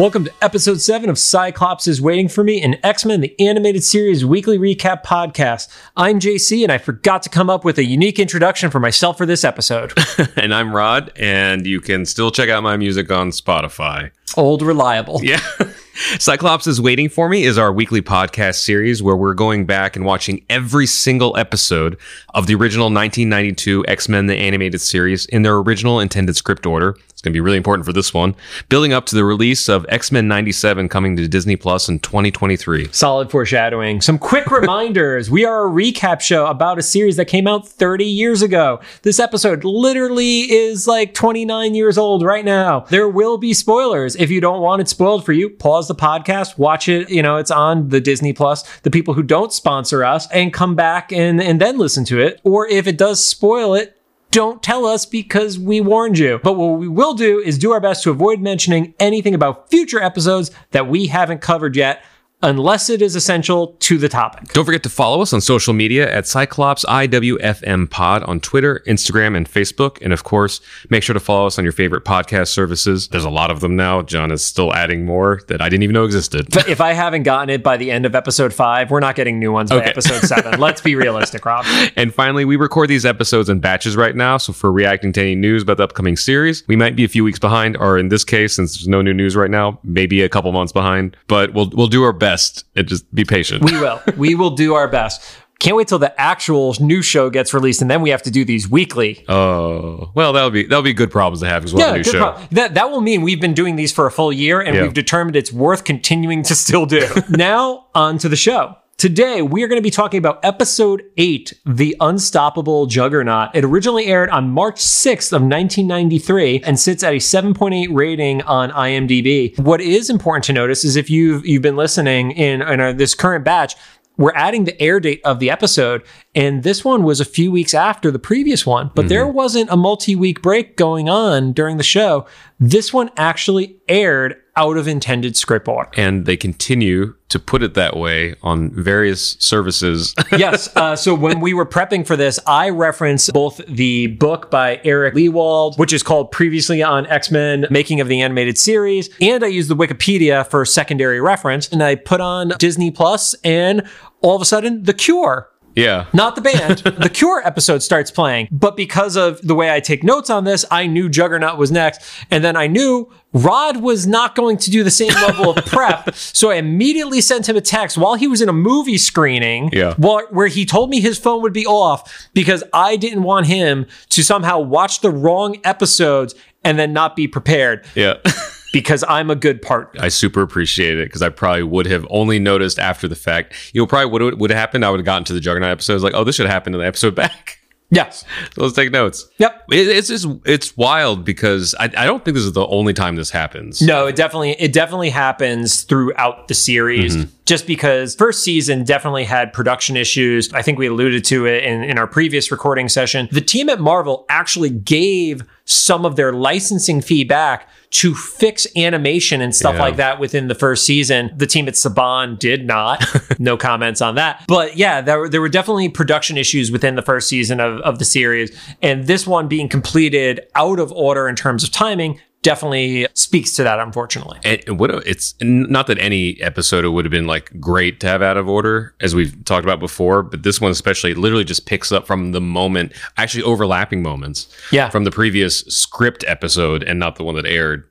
Welcome to episode 7 of Cyclops is Waiting for Me, an X Men the Animated Series weekly recap podcast. I'm JC, and I forgot to come up with a unique introduction for myself for this episode. and I'm Rod, and you can still check out my music on Spotify. Old reliable. Yeah. Cyclops is Waiting for Me is our weekly podcast series where we're going back and watching every single episode of the original 1992 X Men the Animated Series in their original intended script order. It's going to be really important for this one, building up to the release of X Men 97 coming to Disney Plus in 2023. Solid foreshadowing. Some quick reminders. We are a recap show about a series that came out 30 years ago. This episode literally is like 29 years old right now. There will be spoilers. If you don't want it spoiled for you, pause the podcast, watch it. You know, it's on the Disney Plus. The people who don't sponsor us and come back and, and then listen to it. Or if it does spoil it, don't tell us because we warned you. But what we will do is do our best to avoid mentioning anything about future episodes that we haven't covered yet unless it is essential to the topic. Don't forget to follow us on social media at Cyclops IWFM Pod on Twitter, Instagram, and Facebook. And of course, make sure to follow us on your favorite podcast services. There's a lot of them now. John is still adding more that I didn't even know existed. But if I haven't gotten it by the end of episode five, we're not getting new ones by episode seven. Let's be realistic, Rob. And finally, we record these episodes in batches right now. So for reacting to any news about the upcoming series, we might be a few weeks behind, or in this case, since there's no new news right now, maybe a couple months behind. But we'll we'll do our best and just be patient. We will. We will do our best. Can't wait till the actual new show gets released, and then we have to do these weekly. Oh well, that'll be that'll be good problems to have as well. a new show. problem. That that will mean we've been doing these for a full year, and Yeah. we've determined it's worth continuing to still do. now on to the show. Today we are going to be talking about episode eight, "The Unstoppable Juggernaut." It originally aired on March sixth of 1993 and sits at a 7.8 rating on IMDb. What is important to notice is if you've you've been listening in in our, this current batch. We're adding the air date of the episode, and this one was a few weeks after the previous one, but there mm-hmm. wasn't a multi week break going on during the show. This one actually aired out of intended script order. and they continue to put it that way on various services. yes. Uh, so when we were prepping for this, I referenced both the book by Eric Lewald, which is called Previously on X Men Making of the Animated Series, and I used the Wikipedia for secondary reference. And I put on Disney Plus, and all of a sudden, The Cure yeah. not the band. the Cure episode starts playing. But because of the way I take notes on this, I knew Juggernaut was next. And then I knew Rod was not going to do the same level of prep. So I immediately sent him a text while he was in a movie screening Yeah. where, where he told me his phone would be off because I didn't want him to somehow watch the wrong episodes and then not be prepared Yeah. because I'm a good partner. I super appreciate it because I probably would have only noticed after the fact. You know, probably what would have happened. I would have gotten to the Juggernaut episode. I was like, oh, this should have happened in the episode back. Yes. so let's take notes. Yep. It, it's just it's wild because I, I don't think this is the only time this happens. No, it definitely it definitely happens throughout the series. Mm-hmm. Just because first season definitely had production issues. I think we alluded to it in, in our previous recording session. The team at Marvel actually gave some of their licensing fee back to fix animation and stuff Yeah. like that within the first season. The team at Saban did not. no comments on that. But yeah, there were, there were definitely production issues within the first season of, of the series. And this one being completed out of order in terms of timing definitely speaks to that, unfortunately. And what it's not that any episode it would have been like great to have out of order as we've talked about before, but this one especially literally just picks up from the moment, actually overlapping moments, Yeah. from the previous script episode and not the one that aired.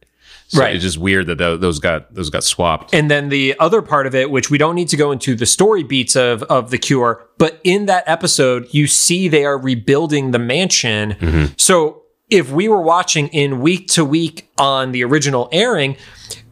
So Right. It's just weird that those got those got swapped. And then the other part of it, which we don't need to go into the story beats of of the cure, but in that episode, you see they are rebuilding the mansion. Mm-hmm. So if we were watching in week to week on the original airing,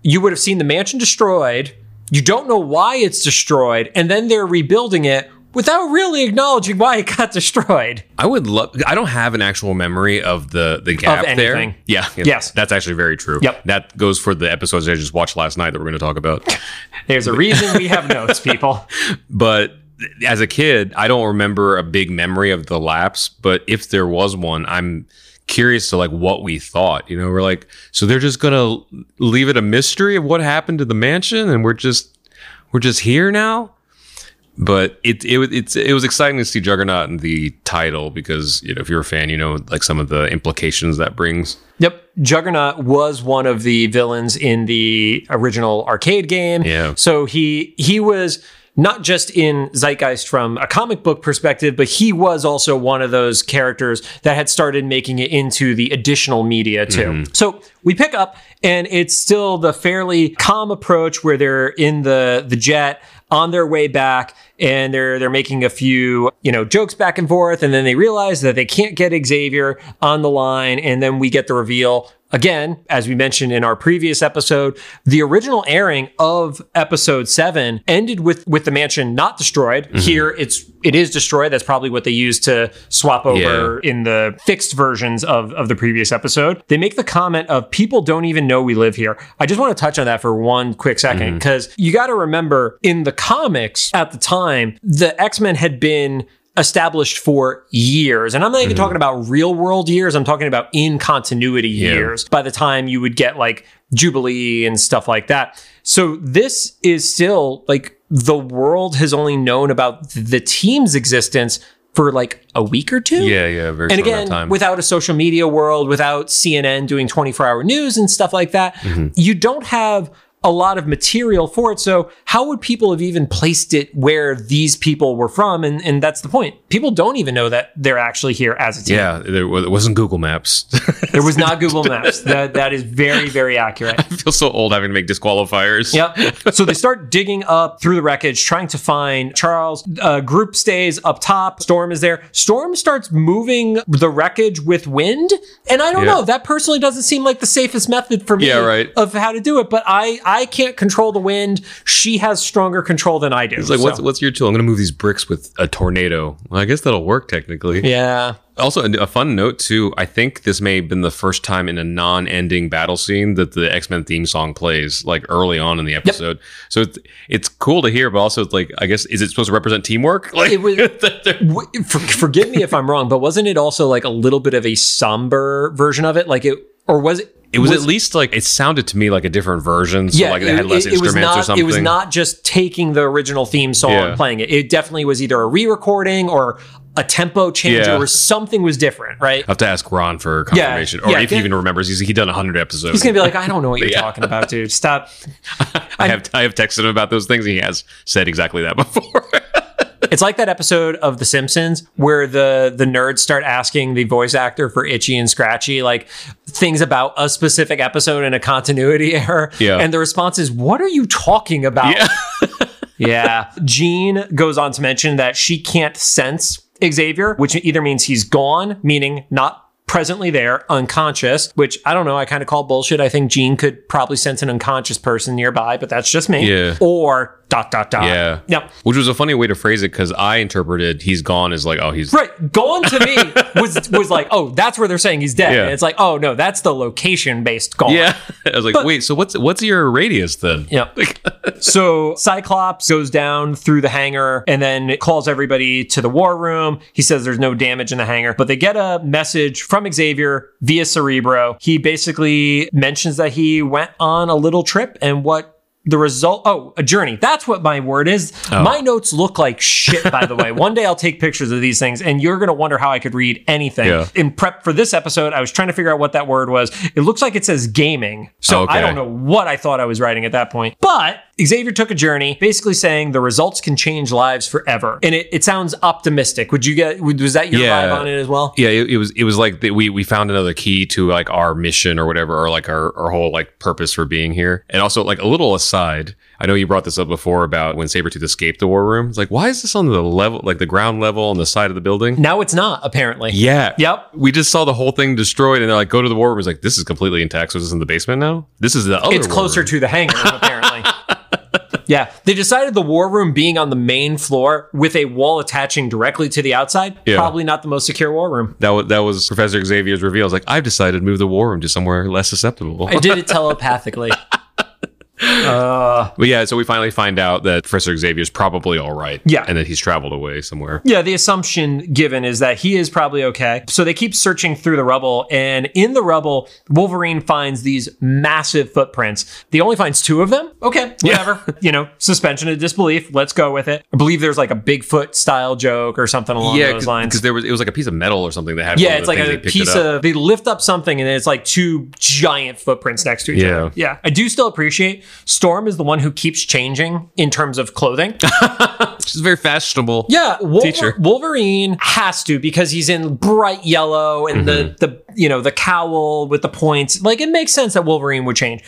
you would have seen the mansion destroyed. You don't know why it's destroyed, and then they're rebuilding it without really acknowledging why it got destroyed. I would love. I don't have an actual memory of the the gap there. yeah, Yes. that's actually very true. Yep. that goes for the episodes I just watched last night that we're going to talk about. There's a reason we have notes, people. but as a kid, I don't remember a big memory of the lapse. But if there was one, I'm curious to like what we thought. You know, we're like, so they're just gonna leave it a mystery of what happened to the mansion, and we're just we're just here now. But it it was it's it was exciting to see Juggernaut in the title because you know if you're a fan, you know like some of the implications that brings. Yep. Juggernaut was one of the villains in the original arcade game. Yeah. So he he was not just in zeitgeist from a comic book perspective, but he was also one of those characters that had started making it into the additional media too. Mm-hmm. So we pick up and it's still the fairly calm approach where they're in the the jet on their way back and they're they're making a few you know jokes back and forth. And then they realize that they can't get Xavier on the line. And then we get the reveal again as we mentioned in our previous episode the original airing of episode 7 ended with with the mansion not destroyed. Mm-hmm. Here it's it is destroyed. That's probably what they used to swap over in the fixed versions of of the previous episode. They make the comment of people don't even know we live here. I just want to touch on that for one quick second mm-hmm. because you got to remember in the comics at the time the x-men had been established for years. And I'm not even talking about real world years. I'm talking about in continuity years by the time you would get like Jubilee and stuff like that. So this is still like the world has only known about the team's existence for like a week or two. Yeah, yeah, very And again, time. without a social media world, without CNN doing 24 hour news and stuff like that, Mm-hmm. you don't have a lot of material for it. So how would people have even placed it where these people were from? And, and that's the point. People don't even know that they're actually here as a team. yeah, there wasn't Google Maps. There was not Google Maps. That, that is very, very accurate. I feel so old having to make disqualifiers. Yep. So they start digging up through the wreckage, trying to find Charles. Uh, group stays up top. Storm is there. Storm starts moving the wreckage with wind, and I don't Yeah. know. That personally doesn't seem like the safest method for me Yeah, right. of how to do it. But I I can't control the wind. She has stronger control than I do. It's like, so- what's what's your tool? I'm going to move these bricks with a tornado. Well, I guess that'll work technically. yeah. Also, a, fun note too. I think this may have been the first time in a non-ending battle scene that the X Men theme song plays, like early on in the episode. So it's it's cool to hear, but also it's like, I guess, is it supposed to represent teamwork? Like, It was- For, forgive me if I'm wrong, but wasn't it also like a little bit of a somber version of it? Like it, or was it? It was, at least like it sounded to me like a different version. So like they had less it, it was instruments not, or something. It was not just taking the original theme song Yeah. and playing it. It definitely was either a re-recording or a tempo change Yeah. or something was different, right? I have to ask Ron for confirmation, or yeah, if he even remembers. He's he done hundred episodes. He's gonna be like, I don't know what you're Yeah. talking about, dude. Stop. I have I have texted him about those things. And he has said exactly that before. It's like that episode of The Simpsons where the the nerds start asking the voice actor for Itchy and Scratchy like things about a specific episode in a continuity error. Yeah. And the response is, What are you talking about? yeah. Yeah. Jean goes on to mention that she can't sense Xavier, which either means he's gone, meaning not presently there, unconscious, which I don't know, I kind of call bullshit. I think Jean could probably sense an unconscious person nearby, but that's just me. Yeah. Or dot dot dot. Yeah. Yep. Which was a funny way to phrase it because I interpreted he's gone as like, oh, he's Right. Gone to me was was like, oh, that's where they're saying he's dead. Yeah. And it's like, oh no, that's the location based gone. Yeah. I was like, wait, so what's what's your radius then? Yeah. so Cyclops goes down through the hangar and then calls everybody to the war room. He says there's no damage in the hangar, but they get a message from Xavier via Cerebro. He basically mentions that he went on a little trip and what the result oh a journey. That's what my word is. Oh. My notes look like shit by the way. One day i'll take pictures of these things and you're going to wonder how i could read anything. Yeah. in prep for this episode i was trying to figure out what that word was. It looks like it says gaming. So i don't know what I thought I was writing at that point. But Xavier took a journey, basically saying the results can change lives forever. And it, it sounds optimistic. Would you get, was that your Yeah. vibe on it as well? Yeah, it, it was it was like that we we found another key to like our mission or whatever, or like our, our whole like purpose for being here. And also like a little aside, I know you brought this up before about when Sabretooth escaped the war room. It's like, why is this on the level like the ground level on the side of the building? Now it's not, apparently. Yeah. Yep. We just saw the whole thing destroyed and they're like, go to the war room. It's like, this is completely intact. So this is in the basement now? This is the other It's closer room. to the hangar, apparently. Yeah, they decided the war room being on the main floor with a wall attaching directly to the outside, Yeah. probably not the most secure war room. that was that was Professor Xavier's reveal. I was like, I've decided to move the war room to somewhere less susceptible. I did it telepathically. Uh, But yeah, so we finally find out that Professor Xavier's probably all right. Yeah. And that he's traveled away somewhere. yeah, the assumption given is that he is probably okay. So they keep searching through the rubble, and in the rubble, Wolverine finds these massive footprints. He only finds two of them. Okay, whatever. you know, suspension of disbelief. Let's go with it. I believe there's like a Bigfoot style joke or something along yeah, those lines. because there was it was like a piece of metal or something that had. Yeah, it's like a piece of they lift up something and it's like two giant footprints next to each Yeah. other. Yeah. I do still appreciate Storm is the one who keeps changing in terms of clothing. She's very fashionable. Yeah, Wolver- Teacher. Wolverine has to because he's in bright yellow and Mm-hmm. the the you know the cowl with the points. Like it makes sense that Wolverine would change.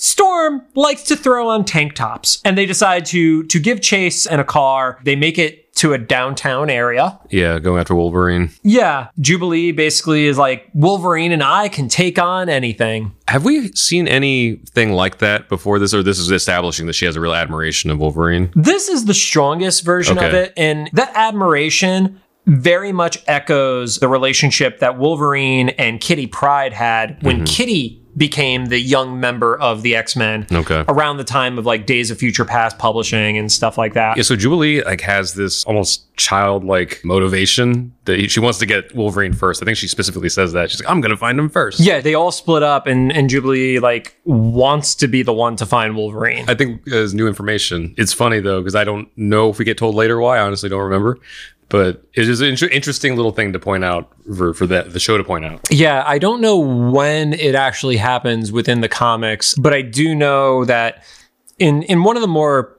Storm likes to throw on tank tops, and they decide to to give chase in a car. They make it to a downtown area. Yeah, going after Wolverine. Yeah, Jubilee basically is like Wolverine and I can take on anything. Have we seen anything like that before this, or this is establishing that she has a real admiration of Wolverine? This is the strongest version of it, and that admiration very much echoes the relationship that Wolverine and Kitty Pryde had Mm-hmm. when Kitty became the young member of the X-Men Okay. around the time of like Days of Future Past publishing and stuff like that. Yeah, so Jubilee like has this almost childlike motivation that she wants to get Wolverine first. I think she specifically says that she's like, "I'm going to find him first. Yeah, they all split up and, and Jubilee like wants to be the one to find Wolverine. I think as new information. It's funny though because I don't know if we get told later why. I honestly don't remember, but it is an inter- interesting little thing to point out for for that the show to point out. Yeah, I don't know when it actually happens within the comics, but I do know that in in one of the more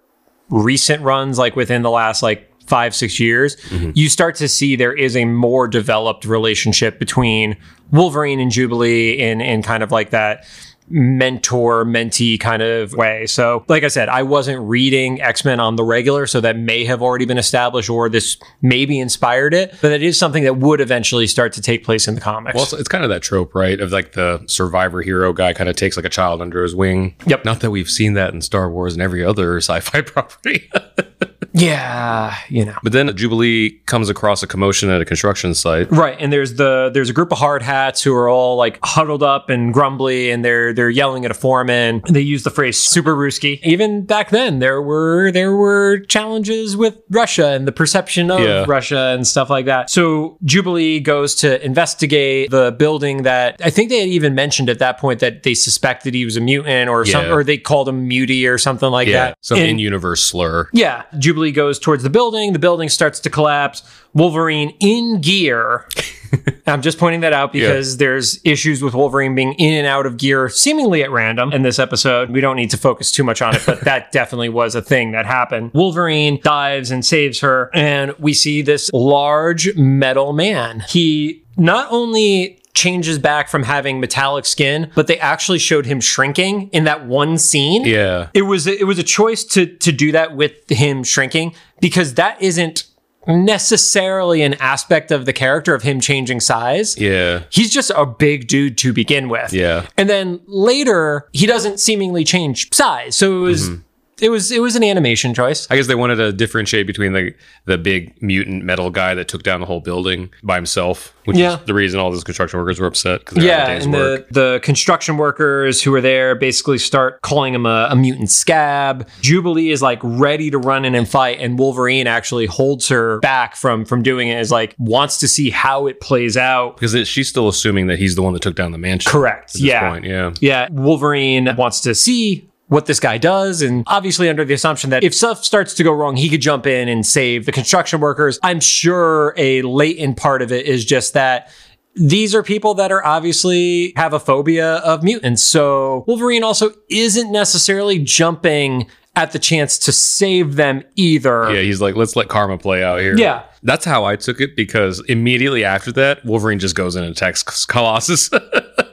recent runs, like within the last like five six years, mm-hmm. you start to see there is a more developed relationship between Wolverine and Jubilee in in kind of like that mentor mentee kind of way. So, like I said, I wasn't reading X Men on the regular, so that may have already been established, or this maybe inspired it. But it is something that would eventually start to take place in the comics. Well, it's, it's kind of that trope, right? Of like the survivor hero guy kind of takes like a child under his wing. Yep. Not that we've seen that in Star Wars and every other sci-fi property. Yeah, you know. but then Jubilee comes across a commotion at a construction site. Right, and there's the there's a group of hard hats who are all like huddled up and grumbly, and they're they're yelling at a foreman. They use the phrase "super Ruski." Even back then, there were there were challenges with Russia and the perception of Yeah. Russia and stuff like that. So Jubilee goes to investigate the building that I think they had even mentioned at that point that they suspected he was a mutant or some Yeah. or they called him Mutie or something like Yeah, that. some in-universe slur. yeah, Jubilee goes towards the building. The building starts to collapse. Wolverine in gear. I'm just pointing that out because there's issues with Wolverine being in and out of gear seemingly at random in this episode. We don't need to focus too much on it, but that definitely was a thing that happened. Wolverine dives and saves her, and we see this large metal man. He not only changes back from having metallic skin, but they actually showed him shrinking in that one scene Yeah. it was it was a choice to to do that with him shrinking because that isn't necessarily an aspect of the character of him changing size. Yeah. He's just a big dude to begin with. Yeah. And then later he doesn't seemingly change size. So it was mm-hmm. It was it was an animation choice. I guess they wanted to differentiate between the the big mutant metal guy that took down the whole building by himself, which Yeah. is the reason all those construction workers were upset because Yeah, and the, the construction workers who were there basically start calling him a, a mutant scab. Jubilee is like ready to run in and fight, and Wolverine actually holds her back from from doing it. Is like wants to see how it plays out. Because it, she's still assuming that he's the one that took down the mansion. Correct. At this Yeah. Point. Yeah. Yeah. Wolverine wants to see what this guy does. And obviously, under the assumption that if stuff starts to go wrong, he could jump in and save the construction workers. I'm sure a latent part of it is just that. These are people that are obviously have a phobia of mutants. So Wolverine also isn't necessarily jumping at the chance to save them either. Yeah, he's like, let's let karma play out here. Yeah. That's how I took it because immediately after that, Wolverine just goes in and attacks Colossus.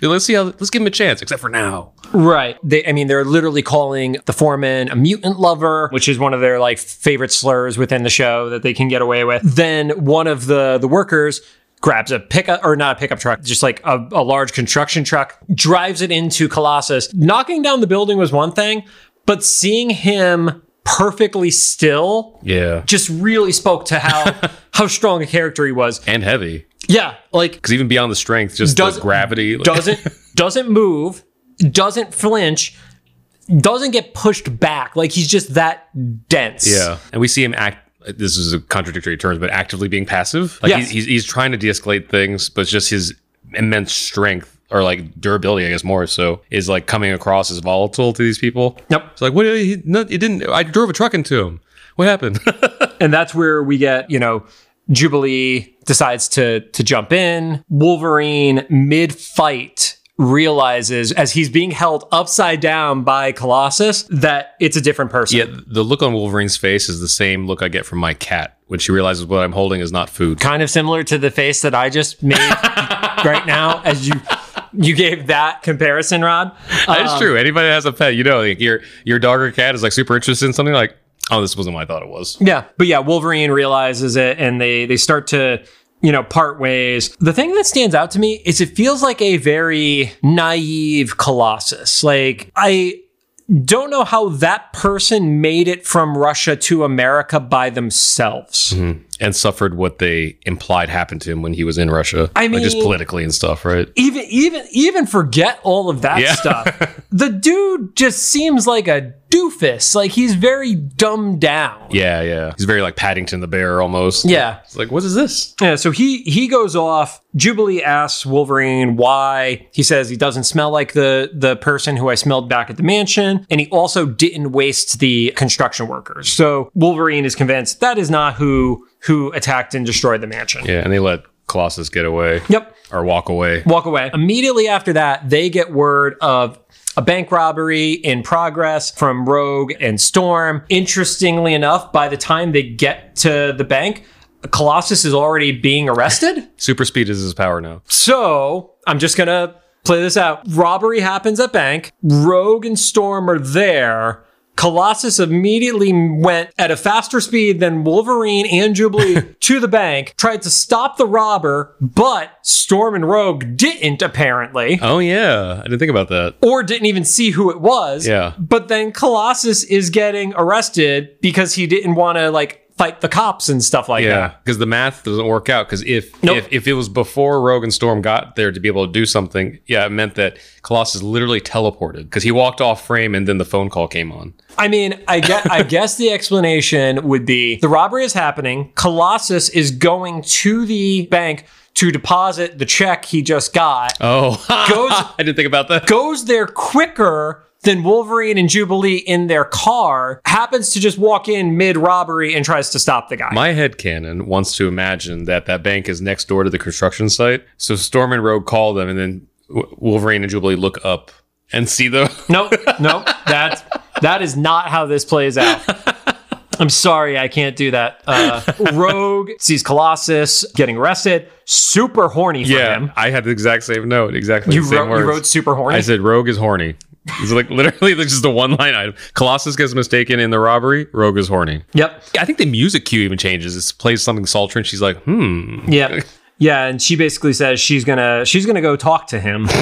let's see how, let's give him a chance, except for now. Right. They, I mean, they're literally calling the foreman a mutant lover, which is one of their like favorite slurs within the show that they can get away with. Then one of the the workers grabs a pickup or not a pickup truck, just like a, a large construction truck, drives it into Colossus. Knocking down the building was one thing, but seeing him perfectly still Yeah. just really spoke to how how strong a character he was. And heavy. Yeah, like Because even beyond the strength, just Does- the gravity. like- doesn't doesn't move, doesn't flinch, doesn't get pushed back. Like he's just that dense. Yeah, and we see him act. This is a contradictory terms, but actively being passive. Like Yes. he's, he's he's trying to de-escalate things, but it's just his immense strength or like durability, I guess more so, is like coming across as volatile to these people. Yep. It's like what? He, no, it didn't. I drove a truck into him. What happened? And that's where we get, you know, Jubilee decides to to jump in. Wolverine mid fight realizes as he's being held upside down by Colossus that it's a different person. yeah, the look on Wolverine's face is the same look I get from my cat when she realizes what I'm holding is not food. Kind of similar to the face that I just made right now as you you gave that comparison, Rod. That's um, true. Anybody that has a pet, you know, like your your dog or cat is like super interested in something like, oh, this wasn't what I thought it was. Yeah, but yeah, Wolverine realizes it, and they they start to you know part ways. The thing that stands out to me is it feels like a very naive Colossus. Like I don't know how that person made it from Russia to America by themselves. Mm-hmm. And suffered what they implied happened to him when he was in Russia. I like just politically and stuff, right? Even even even forget all of that Yeah. stuff. the dude just seems like a doofus. Like he's very dumbed down. Yeah, yeah. He's very like Paddington the Bear almost. Yeah. It's like, what is this? Yeah, so he he goes off. Jubilee asks Wolverine why. He says he doesn't smell like the the person who I smelled back at the mansion, and he also didn't waste the construction workers. So Wolverine is convinced that is not who who attacked and destroyed the mansion. Yeah, and they let Colossus get away Yep. or walk away. Walk away. Immediately after that, they get word of a bank robbery in progress from Rogue and Storm. Interestingly enough, by the time they get to the bank, Colossus is already being arrested. Super speed is his power now. So I'm just gonna play this out. Robbery happens at bank. Rogue and Storm are there. Colossus immediately went at a faster speed than Wolverine and Jubilee to the bank, tried to stop the robber, but Storm and Rogue didn't apparently, Oh yeah, I didn't think about that. or didn't even see who it was. Yeah. But then Colossus is getting arrested because he didn't want to like fight the cops and stuff like Yeah, that. Yeah, because the math doesn't work out. Because if, Nope. if if it was before Rogue and Storm got there to be able to do something, yeah, it meant that Colossus literally teleported because he walked off frame and then the phone call came on. I mean, I get, I guess the explanation would be the robbery is happening. Colossus is going to the bank to deposit the check he just got. Oh, Goes- I didn't think about that. Goes there quicker than Wolverine and Jubilee in their car. Happens to just walk in mid robbery and tries to stop the guy. My head canon wants to imagine that that bank is next door to the construction site. So Storm and Rogue call them, and then Wolverine and Jubilee look up and see the. nope, nope. That that is not how this plays out. I'm sorry, I can't do that. Uh, Rogue sees Colossus getting arrested, super horny for yeah, him. I had the exact same note. Exactly. You the same wrote, you wrote super horny. I said Rogue is horny. It's like literally like just a one line item. Colossus gets mistaken in the robbery. Rogue is horny. yep. I think the music cue even changes. It plays something sultry, and she's like, "Hmm." Yeah. Yeah, and she basically says she's gonna she's gonna go talk to him.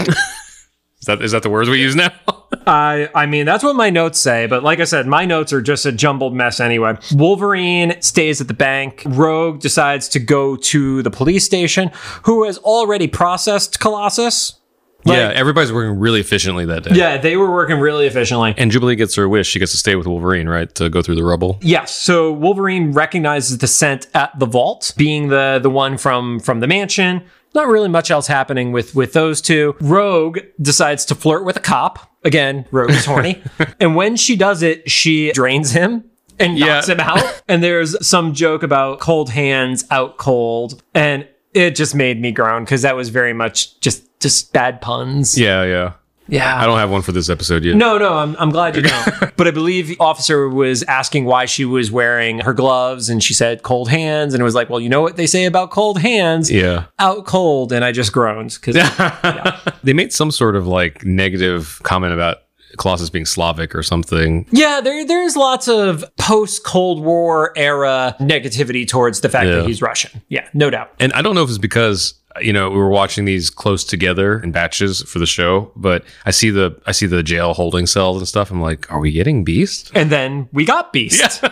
Is that is that the words we use now? I I mean that's what my notes say, but like I said, my notes are just a jumbled mess anyway. Wolverine stays at the bank. Rogue decides to go to the police station, who has already processed Colossus. Like- yeah, everybody's working really efficiently that day. Yeah, they were working really efficiently. And Jubilee gets her wish. She gets to stay with Wolverine, right? To go through the rubble. Yes. So Wolverine recognizes the scent at the vault, being the the one from from the mansion. Not really much else happening with with those two. Rogue decides to flirt with a cop. Again, Rogue is horny. and when she does it, she drains him and knocks Yeah. him out. And there's some joke about cold hands out cold. And it just made me groan because that was very much just just bad puns. Yeah, yeah. Yeah. I don't have one for this episode yet. No, no, I'm, I'm glad you don't. but I believe the officer was asking why she was wearing her gloves and she said cold hands. And it was like, well, you know what they say about cold hands? Yeah. Out cold. And I just groaned because They made some sort of like negative comment about Colossus being Slavic or something. yeah, there, there's lots of post Cold War era negativity towards the fact Yeah. that he's Russian. Yeah, no doubt. And I don't know if it's because you know we were watching these close together in batches for the show, but I see the I see the jail holding cells and stuff. I'm like, are we getting Beast? And then we got Beast.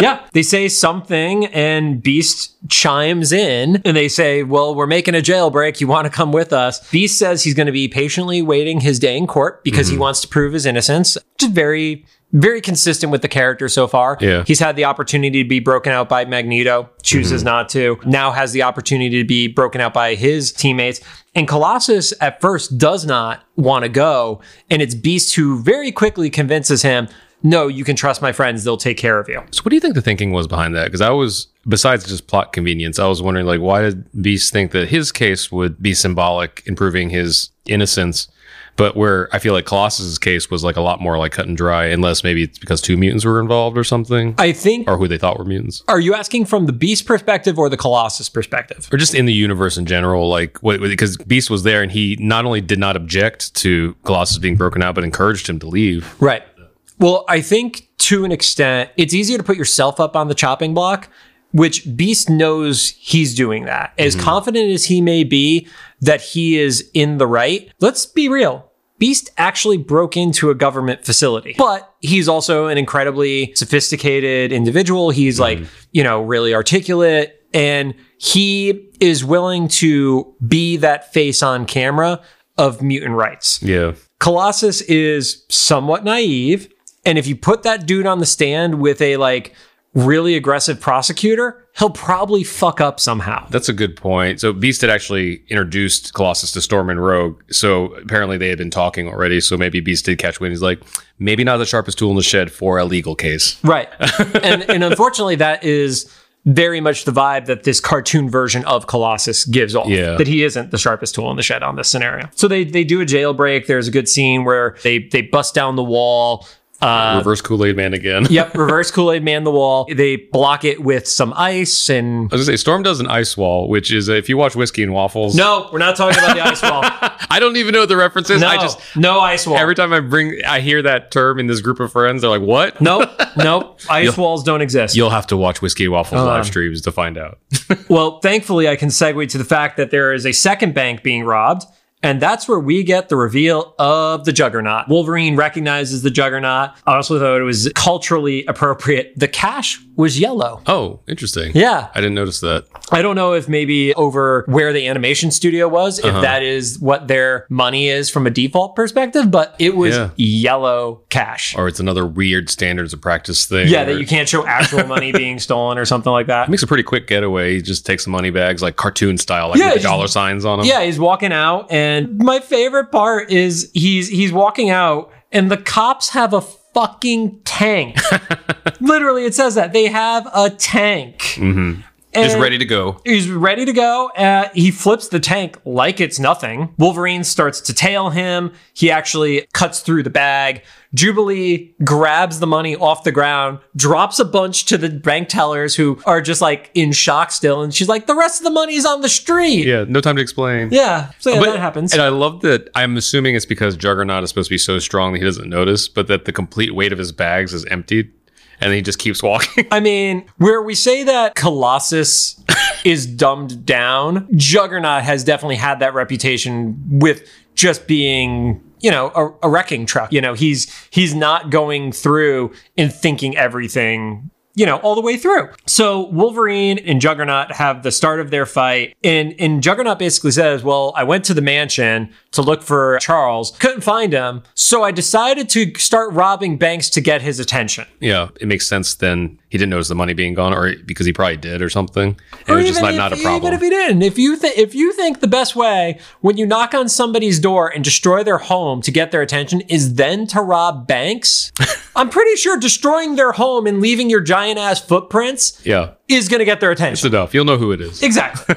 yeah, they say something and Beast chimes in and they say, Well, we're making a jailbreak. You want to come with us? Beast says he's going to be patiently waiting his day in court because he mm-hmm. wants to prove his innocence. Just very, very consistent with the character so far. Yeah. He's had the opportunity to be broken out by Magneto, chooses mm-hmm. not to. Now has the opportunity to be broken out by his teammates. And Colossus at first does not want to go. And it's Beast who very quickly convinces him, no, you can trust my friends. They'll take care of you. So what do you think the thinking was behind that? Because I was, besides just plot convenience, I was wondering like why did Beast think that his case would be symbolic in proving his innocence, but where I feel like Colossus's case was like a lot more like cut and dry, unless maybe it's because two mutants were involved or something, I think. or who they thought were mutants, Are you asking from the Beast perspective or the Colossus perspective? or just in the universe in general. Like what because Beast was there and he not only did not object to Colossus being broken out, but encouraged him to leave. Right. Well, I think to an extent, it's easier to put yourself up on the chopping block, which Beast knows he's doing that. As mm-hmm. confident as he may be that he is in the right, let's be real. Beast actually broke into a government facility, but he's also an incredibly sophisticated individual. He's mm-hmm. like, you know, really articulate and he is willing to be that face on camera of mutant rights. Yeah. Colossus is somewhat naive. And if you put that dude on the stand with a like really aggressive prosecutor, he'll probably fuck up somehow. That's a good point. So Beast had actually introduced Colossus to Storm and Rogue. So apparently they had been talking already. So maybe Beast did catch wind. He's like, maybe not the sharpest tool in the shed for a legal case. Right. and and unfortunately that is very much the vibe that this cartoon version of Colossus gives off. Yeah. That he isn't the sharpest tool in the shed on this scenario. So they they do a jailbreak. There's a good scene where they they bust down the wall. Uh, Reverse Kool Aid Man again. yep, reverse Kool-Aid man the wall. They block it with some ice and I was gonna say Storm does an ice wall, which is uh, if you watch Whiskey and Waffles. No, we're not talking about the ice wall. I don't even know what the reference is. No, I just no ice wall. every time I bring I hear that term in this group of friends, they're like, "What?" nope, nope. Ice walls don't exist. You'll have to watch Whiskey and Waffles Um, live streams to find out. Well, thankfully, I can segue to the fact that there is a second bank being robbed. And that's where we get the reveal of the Juggernaut. Wolverine recognizes the Juggernaut. I also thought it was culturally appropriate. The cash was yellow. oh, interesting. Yeah. I didn't notice that. I don't know if maybe over where the animation studio was, if Uh-huh. that is what their money is from a default perspective, but it was Yeah. yellow cash. Or it's another weird standards of practice thing. Yeah, that you can't show actual money being stolen or something like that. makes a pretty quick getaway. He just takes the money bags like cartoon style, like Yeah, with the dollar signs on them. Yeah, he's walking out, and my favorite part is he's he's walking out, and the cops have a fucking tank. Literally, it says that they have a tank. Mm-hmm. Just ready to go. He's ready to go. Uh, he flips the tank like it's nothing. Wolverine starts to tail him. He actually cuts through the bag. Jubilee grabs the money off the ground, drops a bunch to the bank tellers who are just like in shock still. And she's like, the rest of the money's on the street. Yeah, no time to explain. Yeah. So yeah, But- that happens. And I love that. I'm assuming it's because Juggernaut is supposed to be so strong that he doesn't notice, but that the complete weight of his bags is emptied, and he just keeps walking. I mean, where we say that Colossus is dumbed down, Juggernaut has definitely had that reputation with just being, you know, a, a wrecking truck. You know, he's he's not going through and thinking everything. You know, all the way through. So Wolverine and Juggernaut have the start of their fight, and and Juggernaut basically says, "Well, I went to the mansion to look for Charles, couldn't find him, so I decided to start robbing banks to get his attention." yeah, it makes sense. Then he didn't notice the money being gone, or because he probably did, or something. And it was just not, not a problem. Even if he didn't, if you think if you think the best way when you knock on somebody's door and destroy their home to get their attention is then to rob banks, I'm pretty sure destroying their home and leaving your giant ass footprints yeah, is going to get their attention. it's enough. You'll know who it is. Exactly.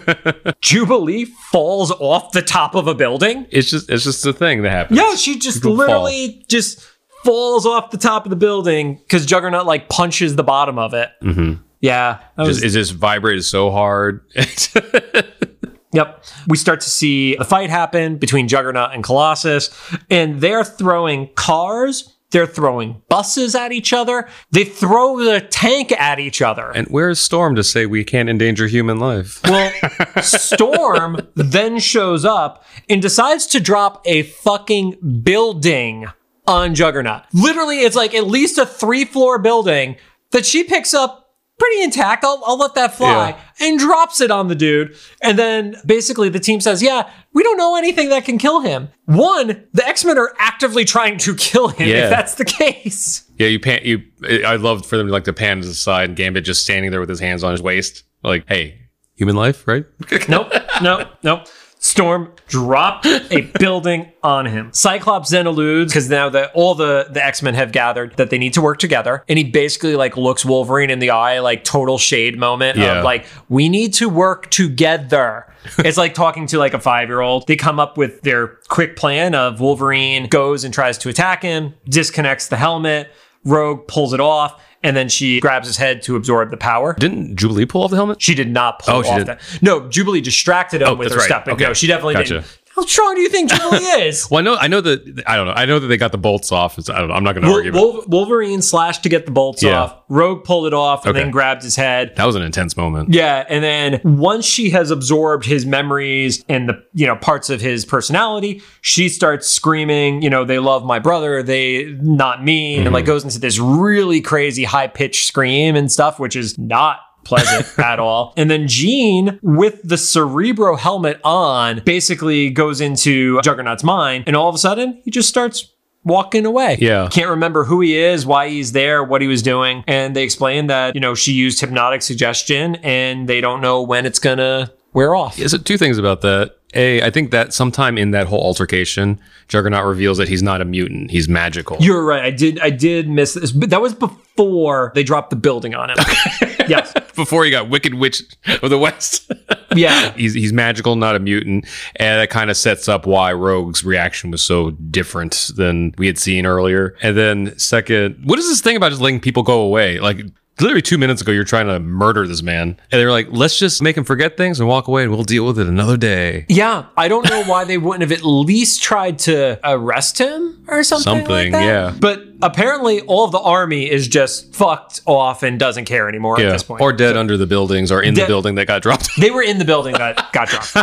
Jubilee falls off the top of a building. It's just it's just a thing that happens. Yeah, she just People literally just falls off the top of the building because Juggernaut like punches the bottom of it. Mm-hmm. Yeah, that was- Just, it just vibrated so hard. Yep. We start to see the fight happen between Juggernaut and Colossus, and they're throwing cars, they're throwing buses at each other, they throw the tank at each other. and where's Storm to say we can't endanger human life? Well, Storm then shows up and decides to drop a fucking building on Juggernaut. Literally, it's like at least a three floor building that she picks up pretty intact. I'll, I'll let that fly and drops it on the dude. And then basically the team says, yeah, we don't know anything that can kill him. One, the X-Men are actively trying to kill him Yeah. if that's the case. Yeah, you pan. You. I loved for them to like to pan to the side and Gambit just standing there with his hands on his waist, like, "Hey, human life, right?" Nope, nope, nope. Storm dropped a building on him. Cyclops then alludes because now that all the the X Men have gathered that they need to work together, and he basically like looks Wolverine in the eye, like total shade moment Yeah. of like we need to work together. it's like talking to like a five year old. They come up with their quick plan of Wolverine goes and tries to attack him, disconnects the helmet. Rogue pulls it off, and then she grabs his head to absorb the power. Didn't Jubilee pull off the helmet? She did not pull Oh, she off didn't. that. No, Jubilee distracted him Oh, with her right. step. But Okay. no, she definitely Gotcha. didn't. How strong do you think Jubilee is? Well, I know. I know that. I don't know. I know that they got the bolts off. It's, I don't know. I'm not going to Wol- argue. Wol- Wolverine slashed to get the bolts Yeah. off. Rogue pulled it off and Okay. then grabbed his head. that was an intense moment. Yeah, and then once she has absorbed his memories and the you know parts of his personality, she starts screaming, you know, they love my brother, they not me, and Mm-hmm. like goes into this really crazy high pitched scream and stuff, which is not pleasant at all. And then Jean, with the Cerebro helmet on, basically goes into Juggernaut's mind, and all of a sudden he just starts walking away. Yeah. Can't remember who he is, why he's there, what he was doing. And they explain that, you know, she used hypnotic suggestion and they don't know when it's gonna wear off. Yeah, so two things about that. A, I think that sometime in that whole altercation, Juggernaut reveals that he's not a mutant; he's magical. You're right. I did I did miss this, but that was before they dropped the building on him. yes. Before he got Wicked Witch of the West, Yeah. he's he's magical, not a mutant, and that kind of sets up why Rogue's reaction was so different than we had seen earlier. And then second, what is this thing about just letting people go away? Like literally two minutes ago, you're trying to murder this man, and they were like, "Let's just make him forget things and walk away, and we'll deal with it another day." Yeah. I don't know why they wouldn't have at least tried to arrest him or something. like Something, that. yeah. But apparently all of the army is just fucked off and doesn't care anymore at Yeah, this point. or dead under the buildings, or in the building that got dropped. They were in the building that got dropped.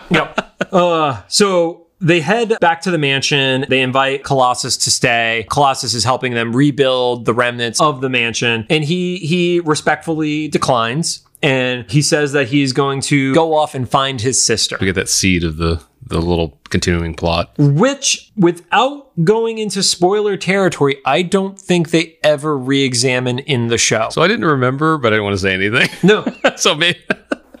yep. Uh, so they head back to the mansion. They invite Colossus to stay. Colossus is helping them rebuild the remnants of the mansion, and he he respectfully declines. And he says that he's going to go off and find his sister. we get that seed of the the little continuing plot. Which, without going into spoiler territory, I don't think they ever re-examine in the show. So I didn't remember, but I didn't want to say anything. no, so maybe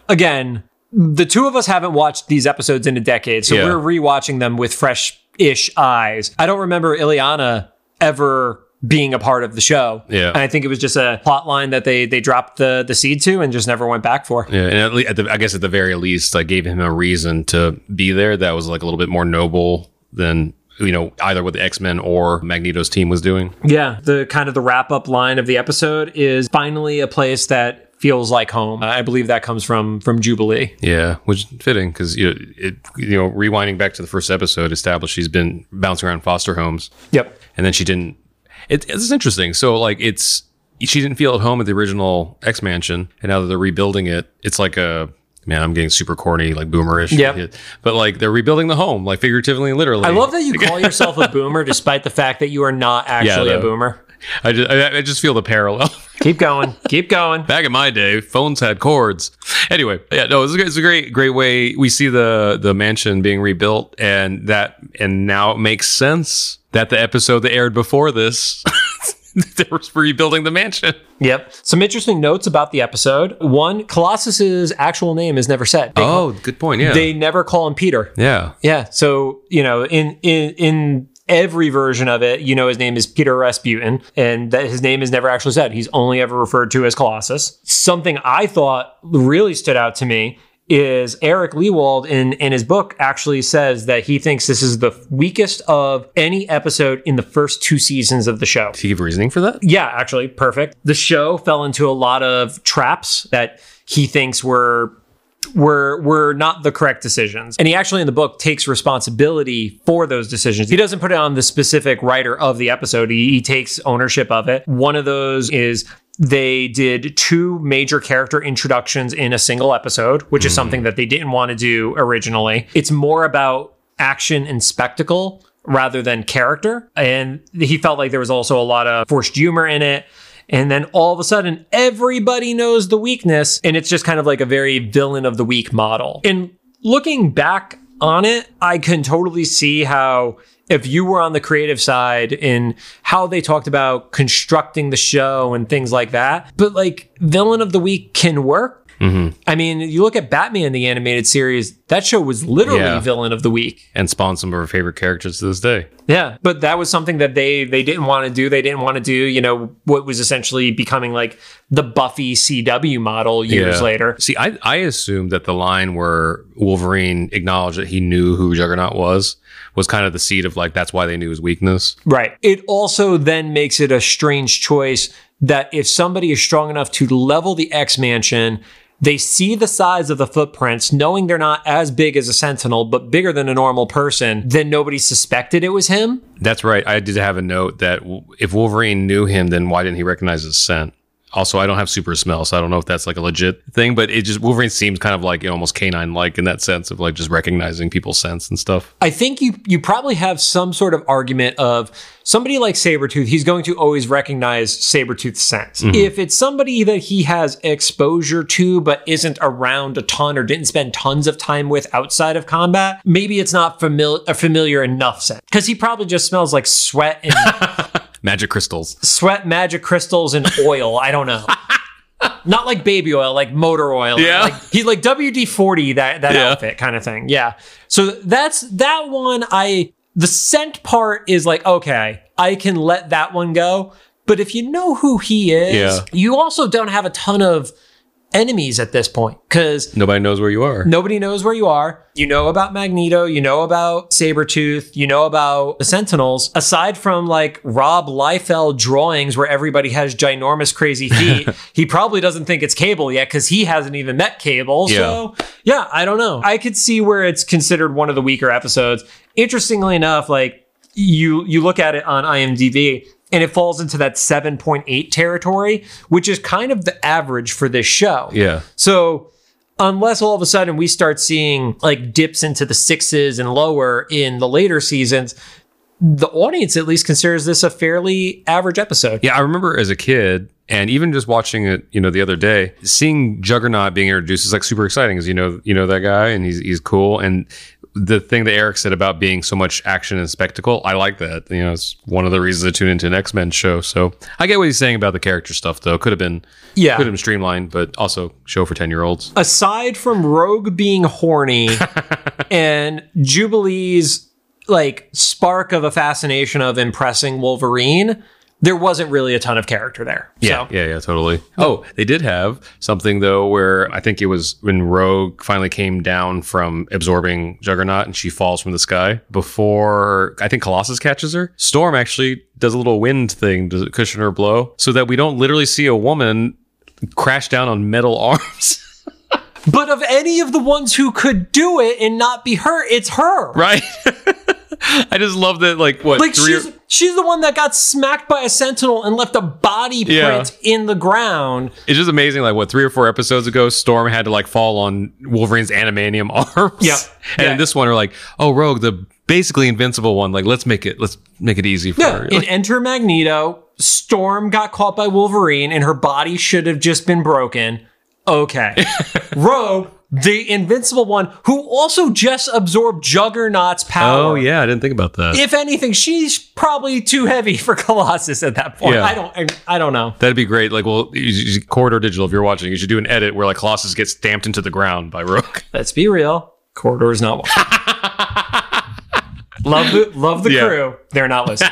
again, the two of us haven't watched these episodes in a decade, so Yeah. we're rewatching them with fresh-ish eyes. I don't remember Illyana ever being a part of the show. Yeah. and I think it was just a plot line that they they dropped the the seed to and just never went back for. yeah, and at, le- at the, I guess at the very least, I gave him a reason to be there that was like a little bit more noble than you know either what the X Men or Magneto's team was doing. Yeah, the kind of the wrap up line of the episode is finally a place that feels like home. I believe that comes from from Jubilee. Yeah, which is fitting because you know, it you know rewinding back to the first episode established she's been bouncing around foster homes, Yep. and then she didn't. It, it's interesting. So like it's she didn't feel at home at the original X Mansion, and now that they're rebuilding it, it's like a man. I'm getting super corny, like boomerish. Yep. But like they're rebuilding the home, like figuratively and literally. I love that you call yourself a boomer despite the fact that you are not actually Yeah, a boomer. I just I, I just feel the parallel. Keep going. Keep going. Back in my day, phones had cords. Anyway, yeah, no, it's a, it's a great, great way. We see the the mansion being rebuilt, and that, and now it makes sense that the episode that aired before this, they were rebuilding the mansion. Yep. Some interesting notes about the episode. One, Colossus's actual name is never said. They, Oh, good point. Yeah, they never call him Peter. yeah, Yeah. So, you know, in in in every version of it, you know his name is Peter Rasputin, and that his name is never actually said. He's only ever referred to as Colossus. Something I thought really stood out to me is Eric Lewald in in his book actually says that he thinks this is the weakest of any episode in the first two seasons of the show. Do you give reasoning for that? Yeah, actually, perfect. The show fell into a lot of traps that he thinks were were were not the correct decisions. And he actually in the book takes responsibility for those decisions. He doesn't put it on the specific writer of the episode. He, he takes ownership of it. One of those is they did two major character introductions in a single episode, which is hmm. something that they didn't want to do originally. It's more about action and spectacle rather than character. And he felt like there was also a lot of forced humor in it. And then all of a sudden, everybody knows the weakness. And it's just kind of like a very villain of the week model. And looking back on it, I can totally see how if you were on the creative side in how they talked about constructing the show and things like that, but like villain of the week can work. Mm-hmm. I mean, you look at Batman the animated series, that show was literally Yeah. villain of the week. and spawned some of our favorite characters to this day. Yeah, but that was something that they they didn't want to do. They didn't want to do, you know, what was essentially becoming like the Buffy CW model years Yeah. later. See, I, I assumed that the line where Wolverine acknowledged that he knew who Juggernaut was was kind of the seed of like that's why they knew his weakness. Right. It also then makes it a strange choice that if somebody is strong enough to level the X Mansion, they see the size of the footprints, knowing they're not as big as a Sentinel, but bigger than a normal person, then nobody suspected it was him. That's right. I did have a note that if Wolverine knew him, then why didn't he recognize his scent? Also, I don't have super smell, so I don't know if that's like a legit thing, but it just Wolverine seems kind of like you know, almost canine like in that sense of like just recognizing people's scents and stuff. I think you you probably have some sort of argument of somebody like Sabretooth, he's going to always recognize Sabretooth's scent. Mm-hmm. If it's somebody that he has exposure to but isn't around a ton or didn't spend tons of time with outside of combat, maybe it's not famil- a familiar enough scent. Because he probably just smells like sweat and Magic crystals. sweat, magic crystals, and oil. I don't know. Not like baby oil, like motor oil. Yeah. Like he's like WD 40, that, that Yeah. outfit kind of thing. Yeah. So that's that one. I, the scent part is like, okay, I can let that one go. But if you know who he is, Yeah. you also don't have a ton of enemies at this point because Nobody knows where you are. Nobody knows where you are. You know about Magneto. You know about Sabretooth. You know about the Sentinels. Aside from like Rob Liefeld drawings where everybody has ginormous crazy feet, he probably doesn't think it's Cable yet because he hasn't even met Cable. So, yeah, I don't know. I could see where it's considered one of the weaker episodes. Interestingly enough, like you you look at it on IMDb and it falls into that 7.8 territory, which is kind of the average for this show. Yeah. So unless all of a sudden we start seeing like dips into the sixes and lower in the later seasons, the audience at least considers this a fairly average episode. Yeah, I remember as a kid, and even just watching it, you know, the other day, seeing Juggernaut being introduced is like super exciting, because you know, you know that guy, and he's he's cool. And the thing that Eric said about being so much action and spectacle, I like that. You know, it's one of the reasons I tune into an X Men show. So I get what he's saying about the character stuff, though. Could have been, Yeah. could have been streamlined, but also show for ten year olds. Aside from Rogue being horny and Jubilee's like spark of a fascination of impressing Wolverine, there wasn't really a ton of character there. Yeah, So yeah, yeah, totally. Oh, they did have something though, where I think it was when Rogue finally came down from absorbing Juggernaut, and she falls from the sky before I think Colossus catches her. Storm actually does a little wind thing to cushion her blow, so that we don't literally see a woman crash down on metal arms. But of any of the ones who could do it and not be hurt, it's her. right? I just love that. Like what? Like three or- she's she's the one that got smacked by a sentinel and left a body Yeah. print in the ground. it's just amazing. Like what? Three or four episodes ago, Storm had to like fall on Wolverine's adamantium arms. Yep. And Yeah. this one are like, oh, Rogue, the basically invincible one. Like, let's make it. Let's make it easy for Yeah. her. In Enter Magneto, Storm got caught by Wolverine and her body should have just been broken. Okay. Rogue, the invincible one, who also just absorbed Juggernaut's power. oh yeah, I didn't think about that. If anything, she's probably too heavy for Colossus at that point. Yeah. I don't. I, I don't know. That'd be great. Like, well, you, you, Corridor Digital, if you're watching, you should do an edit where like Colossus gets stamped into the ground by Rogue Let's be real. Corridor is not watching. love the love the Yeah. crew. They're not listening.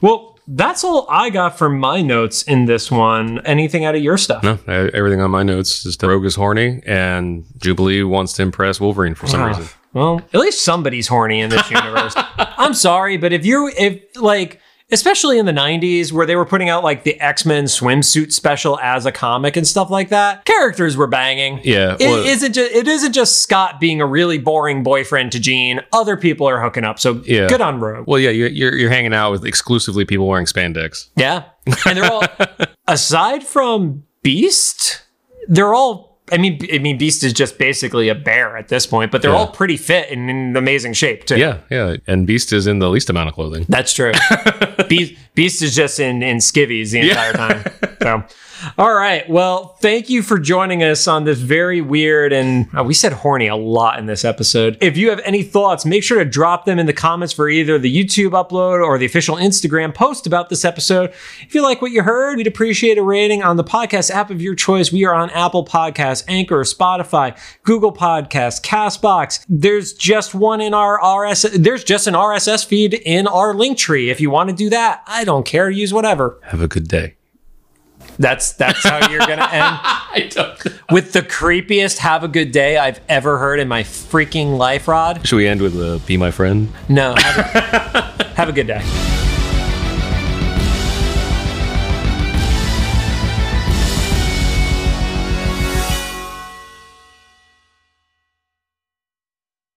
well, that's all I got from my notes in this one. Anything out of your stuff? No, everything on my notes is Rogue is horny and Jubilee wants to impress Wolverine for some Ah, reason. Well, at least somebody's horny in this universe. I'm sorry, but if you if like especially in the 90s where they were putting out like the X-Men swimsuit special as a comic and stuff like that, characters were banging. Yeah, It well- isn't just it isn't just Scott being a really boring boyfriend to Jean. Other people are hooking up. So Yeah. good on Rogue. Well, yeah, you're, you're you're hanging out with exclusively people wearing spandex. Yeah. And they're all aside from Beast, they're all I mean, I mean, Beast is just basically a bear at this point, but they're Yeah. all pretty fit and in amazing shape too. Yeah, yeah. And Beast is in the least amount of clothing. That's true. Beast, Beast is just in in skivvies the entire time. So, all right. Well, thank you for joining us on this very weird and uh, we said horny a lot in this episode. If you have any thoughts, make sure to drop them in the comments for either the YouTube upload or the official Instagram post about this episode. If you like what you heard, we'd appreciate a rating on the podcast app of your choice. We are on Apple Podcasts, Anchor, Spotify, Google Podcasts, Castbox. There's just one in our RSS. There's just an RSS feed in our link tree. If you want to do that, I don't care. Use whatever. Have a good day. That's that's how you're gonna end I don't. with the creepiest "Have a good day" I've ever heard in my freaking life, Rod. Should we end with uh, "Be My Friend"? No, have a, have a good day.